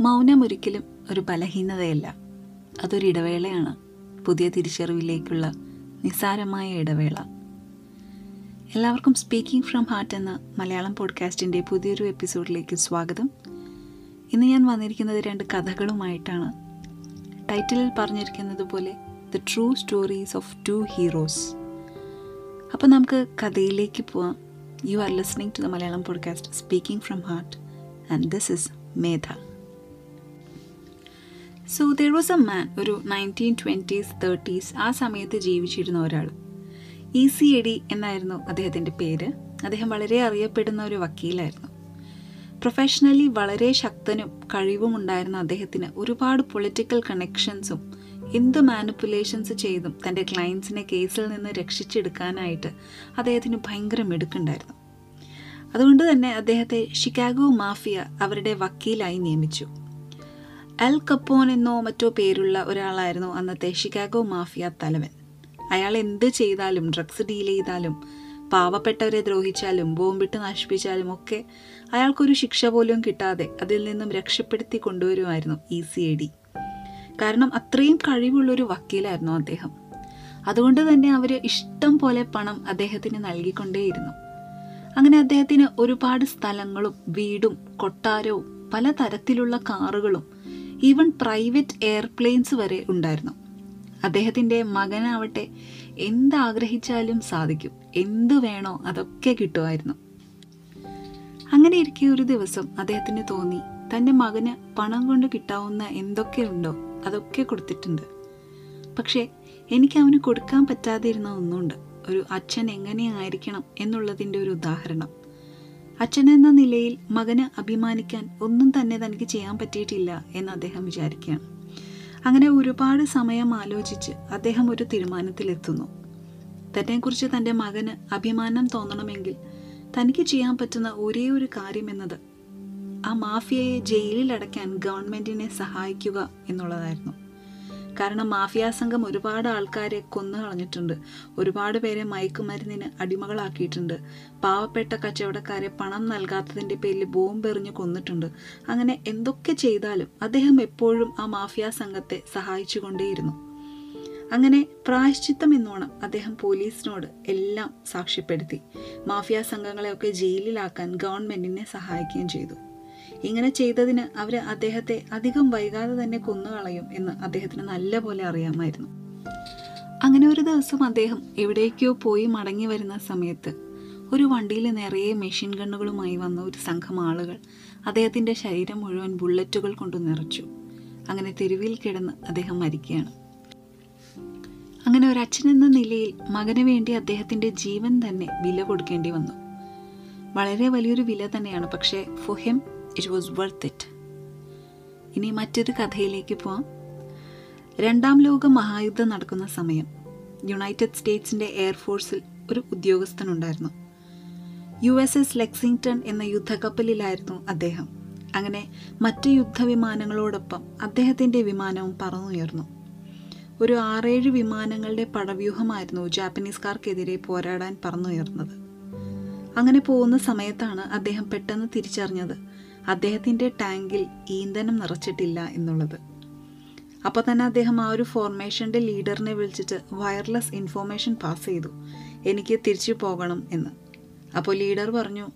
മൗനം ഒരിക്കലും ഒരു ബലഹീനതയല്ല. അതൊരു ഇടവേളയാണ്. പുതിയ തിരിച്ചറിവിലേക്കുള്ള നിസ്സാരമായ ഇടവേള. എല്ലാവർക്കും സ്പീക്കിംഗ് ഫ്രം ഹാർട്ട് എന്ന മലയാളം പോഡ്കാസ്റ്റിന്റെ പുതിയൊരു എപ്പിസോഡിലേക്ക് സ്വാഗതം. ഇന്ന് ഞാൻ വന്നിരിക്കുന്നത് രണ്ട് കഥകളുമായിട്ടാണ്. ടൈറ്റിലിൽ പറഞ്ഞിരിക്കുന്നത് പോലെ the true stories of two heroes അപ്പോൾ നമുക്ക് കഥയിലേക്ക് പോവാം. You are listening to the Malayalam podcast speaking from heart and this is Medha so there was a man ഒരു നയന്റീൻ ട്വന്റീസ് തേർട്ടീസ് ആ സമയത്ത് ജീവിച്ചിരുന്ന ഒരാൾ. ഇ സി എഡി എന്നായിരുന്നു അദ്ദേഹത്തിന്റെ പേര്. അദ്ദേഹം വളരെ അറിയപ്പെടുന്ന ഒരു വക്കീലായിരുന്നു. പ്രൊഫഷണലി വളരെ ശക്തനും കഴിവും ഉണ്ടായിരുന്ന അദ്ദേഹത്തിന് ഒരുപാട് പൊളിറ്റിക്കൽ കണക്ഷൻസും എന്ത് മാനിപ്പുലേഷൻസ് ചെയ്തും തന്റെ ക്ലയൻസിനെ കേസിൽ നിന്ന് രക്ഷിച്ചെടുക്കാനായിട്ട് അദ്ദേഹത്തിന് ഭയങ്കര മിടുക്കുണ്ടായിരുന്നു. അതുകൊണ്ട് തന്നെ അദ്ദേഹത്തെ ഷിക്കാഗോ മാഫിയ അവരുടെ വക്കീലായി നിയമിച്ചു. എൽ കപ്പോൻ എന്നോ മറ്റോ പേരുള്ള ഒരാളായിരുന്നു അന്നത്തെ ഷിക്കാഗോ മാഫിയ തലവൻ. അയാൾ എന്ത് ചെയ്താലും ഡ്രഗ്സ് ഡീൽ ചെയ്താലും പാവപ്പെട്ടവരെ ദ്രോഹിച്ചാലും ബോംബിട്ട് നശിപ്പിച്ചാലും ഒക്കെ അയാൾക്കൊരു ശിക്ഷ പോലും കിട്ടാതെ അതിൽ നിന്നും രക്ഷപ്പെടുത്തി കൊണ്ടുവരുമായിരുന്നു ഇ സി എ ഡി. കാരണം അത്രയും കഴിവുള്ളൊരു വക്കീലായിരുന്നു അദ്ദേഹം. അതുകൊണ്ട് തന്നെ അവർ ഇഷ്ടം പോലെ പണം അദ്ദേഹത്തിന് നൽകിക്കൊണ്ടേയിരുന്നു. അങ്ങനെ അദ്ദേഹത്തിന് ഒരുപാട് സ്ഥലങ്ങളും വീടും കൊട്ടാരവും പല തരത്തിലുള്ള കാറുകളും ഈവൻ പ്രൈവറ്റ് എയർപ്ലെയിൻസ് വരെ ഉണ്ടായിരുന്നു. അദ്ദേഹത്തിന്റെ മകനാവട്ടെ എന്താഗ്രഹിച്ചാലും സാധിക്കും. എന്തു വേണോ അതൊക്കെ കിട്ടുമായിരുന്നു. അങ്ങനെ ഇരിക്കെ ഒരു ദിവസം അദ്ദേഹത്തിന് തോന്നി തന്റെ മകന് പണം കൊണ്ട് കിട്ടാവുന്ന എന്തൊക്കെയുണ്ടോ അതൊക്കെ കൊടുത്തിട്ടുണ്ട്. പക്ഷേ എനിക്ക് അവന് കൊടുക്കാൻ പറ്റാതിരുന്ന ഒന്നുണ്ട്. ഒരു അച്ഛൻ എങ്ങനെയായിരിക്കണം എന്നുള്ളതിന്റെ ഒരു ഉദാഹരണം. അച്ഛൻ എന്ന നിലയിൽ മകന് അഭിമാനിക്കാൻ ഒന്നും തന്നെ തനിക്ക് ചെയ്യാൻ പറ്റിയിട്ടില്ല എന്ന് അദ്ദേഹം വിചാരിക്കുകയാണ്. അങ്ങനെ ഒരുപാട് സമയം ആലോചിച്ച് അദ്ദേഹം ഒരു തീരുമാനത്തിലെത്തുന്നു. തന്നെക്കുറിച്ച് തന്റെ മകന് അഭിമാനം തോന്നണമെങ്കിൽ തനിക്ക് ചെയ്യാൻ പറ്റുന്ന ഒരേ ഒരു കാര്യം എന്നത് ആ മാഫിയയെ ജയിലിൽ അടയ്ക്കാൻ ഗവൺമെന്റിനെ സഹായിക്കുക എന്നുള്ളതായിരുന്നു. കാരണം മാഫിയ സംഘം ഒരുപാട് ആൾക്കാരെ കൊന്നു കളഞ്ഞിട്ടുണ്ട്. ഒരുപാട് പേരെ മയക്കുമരുന്നിന് അടിമകളാക്കിയിട്ടുണ്ട്. പാവപ്പെട്ട കച്ചവടക്കാരെ പണം നൽകാത്തതിന്റെ പേരിൽ ബോംബെറിഞ്ഞ് കൊന്നിട്ടുണ്ട്. അങ്ങനെ എന്തൊക്കെ ചെയ്താലും അദ്ദേഹം എപ്പോഴും ആ മാഫിയ സംഘത്തെ സഹായിച്ചുകൊണ്ടേയിരുന്നു. അങ്ങനെ പ്രായശ്ചിത്തം എന്നോണം അദ്ദേഹം പോലീസിനോട് എല്ലാം സാക്ഷ്യപ്പെടുത്തി. മാഫിയ സംഘങ്ങളെയൊക്കെ ജയിലിലാക്കാൻ ഗവൺമെന്റിനെ സഹായിക്കുകയും ചെയ്തു. ഇങ്ങനെ ചെയ്തതിന് അവർ അദ്ദേഹത്തെ അധികം വൈകാതെ തന്നെ കൊന്നുകളയും എന്ന് അദ്ദേഹത്തിന് നല്ലപോലെ അറിയാമായിരുന്നു. അങ്ങനെ ഒരു ദിവസം അദ്ദേഹം എവിടേക്കോ പോയി മടങ്ങി വരുന്ന സമയത്ത് ഒരു വണ്ടിയിൽ നിറയെ മെഷീൻ ഗണ്ണുകളുമായി വന്ന ഒരു സംഘം ആളുകൾ അദ്ദേഹത്തിന്റെ ശരീരം മുഴുവൻ ബുള്ളറ്റുകൾ കൊണ്ട് നിറച്ചു. അങ്ങനെ തെരുവിൽ കിടന്ന് അദ്ദേഹം മരിക്കുകയാണ്. അങ്ങനെ ഒരു അച്ഛനെന്ന നിലയിൽ മകന് വേണ്ടി അദ്ദേഹത്തിന്റെ ജീവൻ തന്നെ വില കൊടുക്കേണ്ടി വന്നു. വളരെ വലിയൊരു വില തന്നെയാണ്. പക്ഷേ for him it was worth it ഇനി മറ്റൊരു കഥയിലേക്ക് പോവാം. രണ്ടാം ലോക മഹായുദ്ധം നടക്കുന്ന സമയം യുണൈറ്റഡ് സ്റ്റേറ്റ്സിന്റെ എയർഫോഴ്സിൽ ഒരു ഉദ്യോഗസ്ഥനുണ്ടായിരുന്നു. യു എസ് എസ് ലെക്സിംഗ്ടൺ എന്ന യുദ്ധക്കപ്പലിലായിരുന്നു അദ്ദേഹം. അങ്ങനെ മറ്റ് യുദ്ധവിമാനങ്ങളോടൊപ്പം അദ്ദേഹത്തിന്റെ വിമാനവും പറന്നുയർന്നു. ഒരു ആറേഴ് വിമാനങ്ങളുടെ പടവ്യൂഹമായിരുന്നു ജാപ്പനീസുകാർക്കെതിരെ പോരാടാൻ പറന്നുയർന്നത്. അങ്ങനെ പോകുന്ന സമയത്താണ് അദ്ദേഹം പെട്ടെന്ന് തിരിച്ചറിഞ്ഞത് അദ്ദേഹത്തിന്റെ ടാങ്കിൽ ഈന്ധനം നിറച്ചിട്ടില്ല എന്നുള്ളത്. അപ്പോൾ തന്നെ അദ്ദേഹം ആ ഒരു ഫോർമേഷന്റെ ലീഡറിനെ വിളിച്ചിട്ട് വയർലെസ് ഇൻഫോർമേഷൻ പാസ് ചെയ്തു. എനിക്ക് തിരിച്ചു പോകണം എന്ന്. അപ്പോൾ ലീഡർ പറഞ്ഞു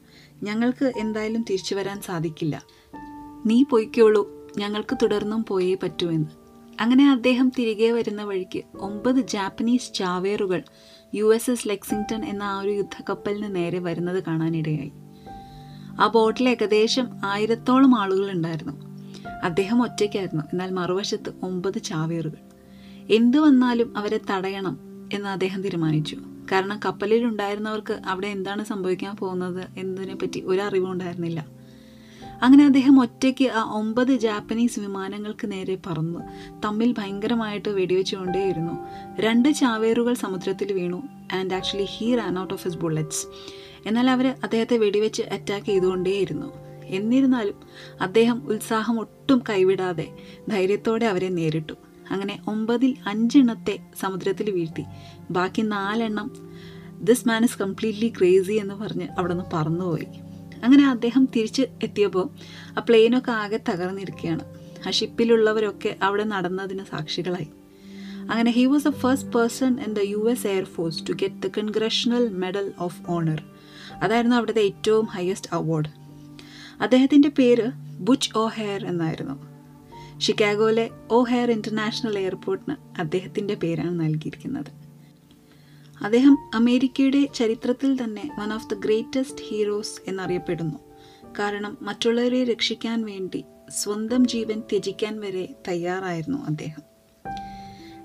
ഞങ്ങൾക്ക് എന്തായാലും തിരിച്ചു വരാൻ സാധിക്കില്ല. നീ പൊയ്ക്കോളൂ. ഞങ്ങൾക്ക് തുടർന്നും പോയേ പറ്റൂ എന്ന്. അങ്ങനെ അദ്ദേഹം തിരികെ വരുന്ന വഴിക്ക് ഒമ്പത് ജാപ്പനീസ് ചാവേറുകൾ യു എസ് എസ് ലെക്സിംഗ്ടൺ എന്ന ആ ഒരു യുദ്ധക്കപ്പലിന് നേരെ വരുന്നത് കാണാനിടയായി. ആ ബോട്ടിൽ ഏകദേശം ആയിരത്തോളം ആളുകൾ ഉണ്ടായിരുന്നു. അദ്ദേഹം ഒറ്റയ്ക്കായിരുന്നു. എന്നാൽ മറുവശത്ത് ഒമ്പത് ചാവേറുകൾ. എന്തു വന്നാലും അവരെ തടയണം എന്ന് അദ്ദേഹം തീരുമാനിച്ചു. കാരണം കപ്പലിൽ ഉണ്ടായിരുന്നവർക്ക് അവിടെ എന്താണ് സംഭവിക്കാൻ പോകുന്നത് എന്നതിനെ പറ്റി ഒരു അറിവും ഉണ്ടായിരുന്നില്ല. അങ്ങനെ അദ്ദേഹം ഒറ്റയ്ക്ക് ആ ഒമ്പത് ജാപ്പനീസ് വിമാനങ്ങൾക്ക് നേരെ പറന്നു. തമ്മിൽ ഭയങ്കരമായിട്ട് വെടിവെച്ചുകൊണ്ടേയിരുന്നു. രണ്ട് ചാവേറുകൾ സമുദ്രത്തിൽ വീണു. And actually he ran out of his bullets എന്നാൽ അവർ അദ്ദേഹത്തെ വെടിവെച്ച് അറ്റാക്ക് ചെയ്തുകൊണ്ടേയിരുന്നു. എന്നിരുന്നാലും അദ്ദേഹം ഉത്സാഹം ഒട്ടും കൈവിടാതെ ധൈര്യത്തോടെ അവരെ നേരിട്ടു. അങ്ങനെ ഒമ്പതിൽ അഞ്ചെണ്ണത്തെ സമുദ്രത്തിൽ വീഴ്ത്തി. ബാക്കി നാലെണ്ണം this man is completely crazy എന്ന് പറഞ്ഞ് അവിടെ നിന്ന് പറന്നുപോയി. അങ്ങനെ അദ്ദേഹം തിരിച്ച് എത്തിയപ്പോൾ ആ പ്ലെയിനൊക്കെ ആകെ തകർന്നിരിക്കുകയാണ്. ആ ഷിപ്പിലുള്ളവരൊക്കെ അവിടെ നടന്നതിന് സാക്ഷികളായി. അങ്ങനെ he was the first person in the U S air force to get the congressional medal of honour അതായിരുന്നു അവിടുത്തെ ഏറ്റവും ഹയസ്റ്റ് അവാർഡ് അദ്ദേഹത്തിന്റെ പേര് ബുച്ച് ഓ ഹെയർ എന്നായിരുന്നു. ഷിക്കാഗോയിലെ ഓ ഹെയർ ഇന്റർനാഷണൽ എയർപോർട്ടിന് അദ്ദേഹത്തിന്റെ പേരാണ് നൽകിയിരിക്കുന്നത്. അദ്ദേഹം അമേരിക്കയുടെ ചരിത്രത്തിൽ തന്നെ one of the greatest heroes എന്നറിയപ്പെടുന്നു. കാരണം മറ്റുള്ളവരെ രക്ഷിക്കാൻ വേണ്ടി സ്വന്തം ജീവൻ ത്യജിക്കാൻ വരെ തയ്യാറായിരുന്നു അദ്ദേഹം.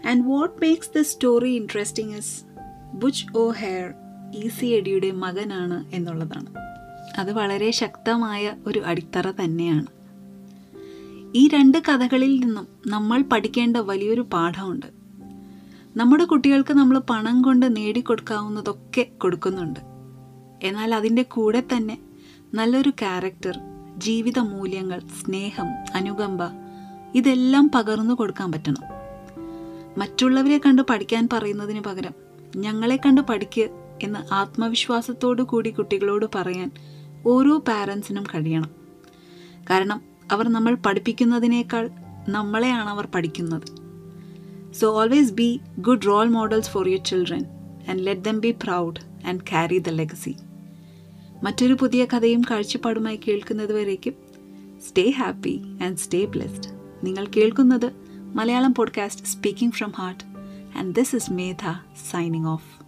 And what makes the story interesting is Butch O'Hare is എഡിയുടെ മകനാണ് എന്നുള്ളതാണ്. അത് വളരെ ശക്തമായ ഒരു അടിത്തറ തന്നെയാണ്. ഈ രണ്ട് കഥകളിൽ നിന്നും നമ്മൾ പഠിക്കേണ്ട വലിയൊരു പാഠമുണ്ട്. നമ്മുടെ കുട്ടികൾക്ക് നമ്മൾ പണം കൊണ്ട് നേടിക്കൊടുക്കാവുന്നതൊക്കെ കൊടുക്കുന്നുണ്ട്. എന്നാൽ അതിന്റെ കൂടെ തന്നെ നല്ലൊരു ക്യാരക്ടർ ജീവിത മൂല്യങ്ങൾ സ്നേഹം അനുകമ്പ ഇതെല്ലാം പകർന്നു കൊടുക്കാൻ പറ്റണം. മറ്റുള്ളവരെ കണ്ട് പഠിക്കാൻ പറയുന്നതിന് പകരം ഞങ്ങളെ കണ്ട് പഠിക്ക് എന്ന് ആത്മവിശ്വാസത്തോടു കൂടി കുട്ടികളോട് പറയാൻ ഓരോ പാരൻസിനും കഴിയണം. കാരണം അവർ നമ്മൾ പഠിപ്പിക്കുന്നതിനേക്കാൾ നമ്മളെയാണ് അവർ പഠിക്കുന്നത്. So always be good role models for your children and let them be proud and carry the legacy മറ്റൊരു പുതിയ കഥയും കാഴ്ചപ്പാടുമായി കേൾക്കുന്നതുവരേക്കും stay happy and stay blessed നിങ്ങൾ കേൾക്കുന്നത് Malayalam podcast speaking from heart and this is Medha signing off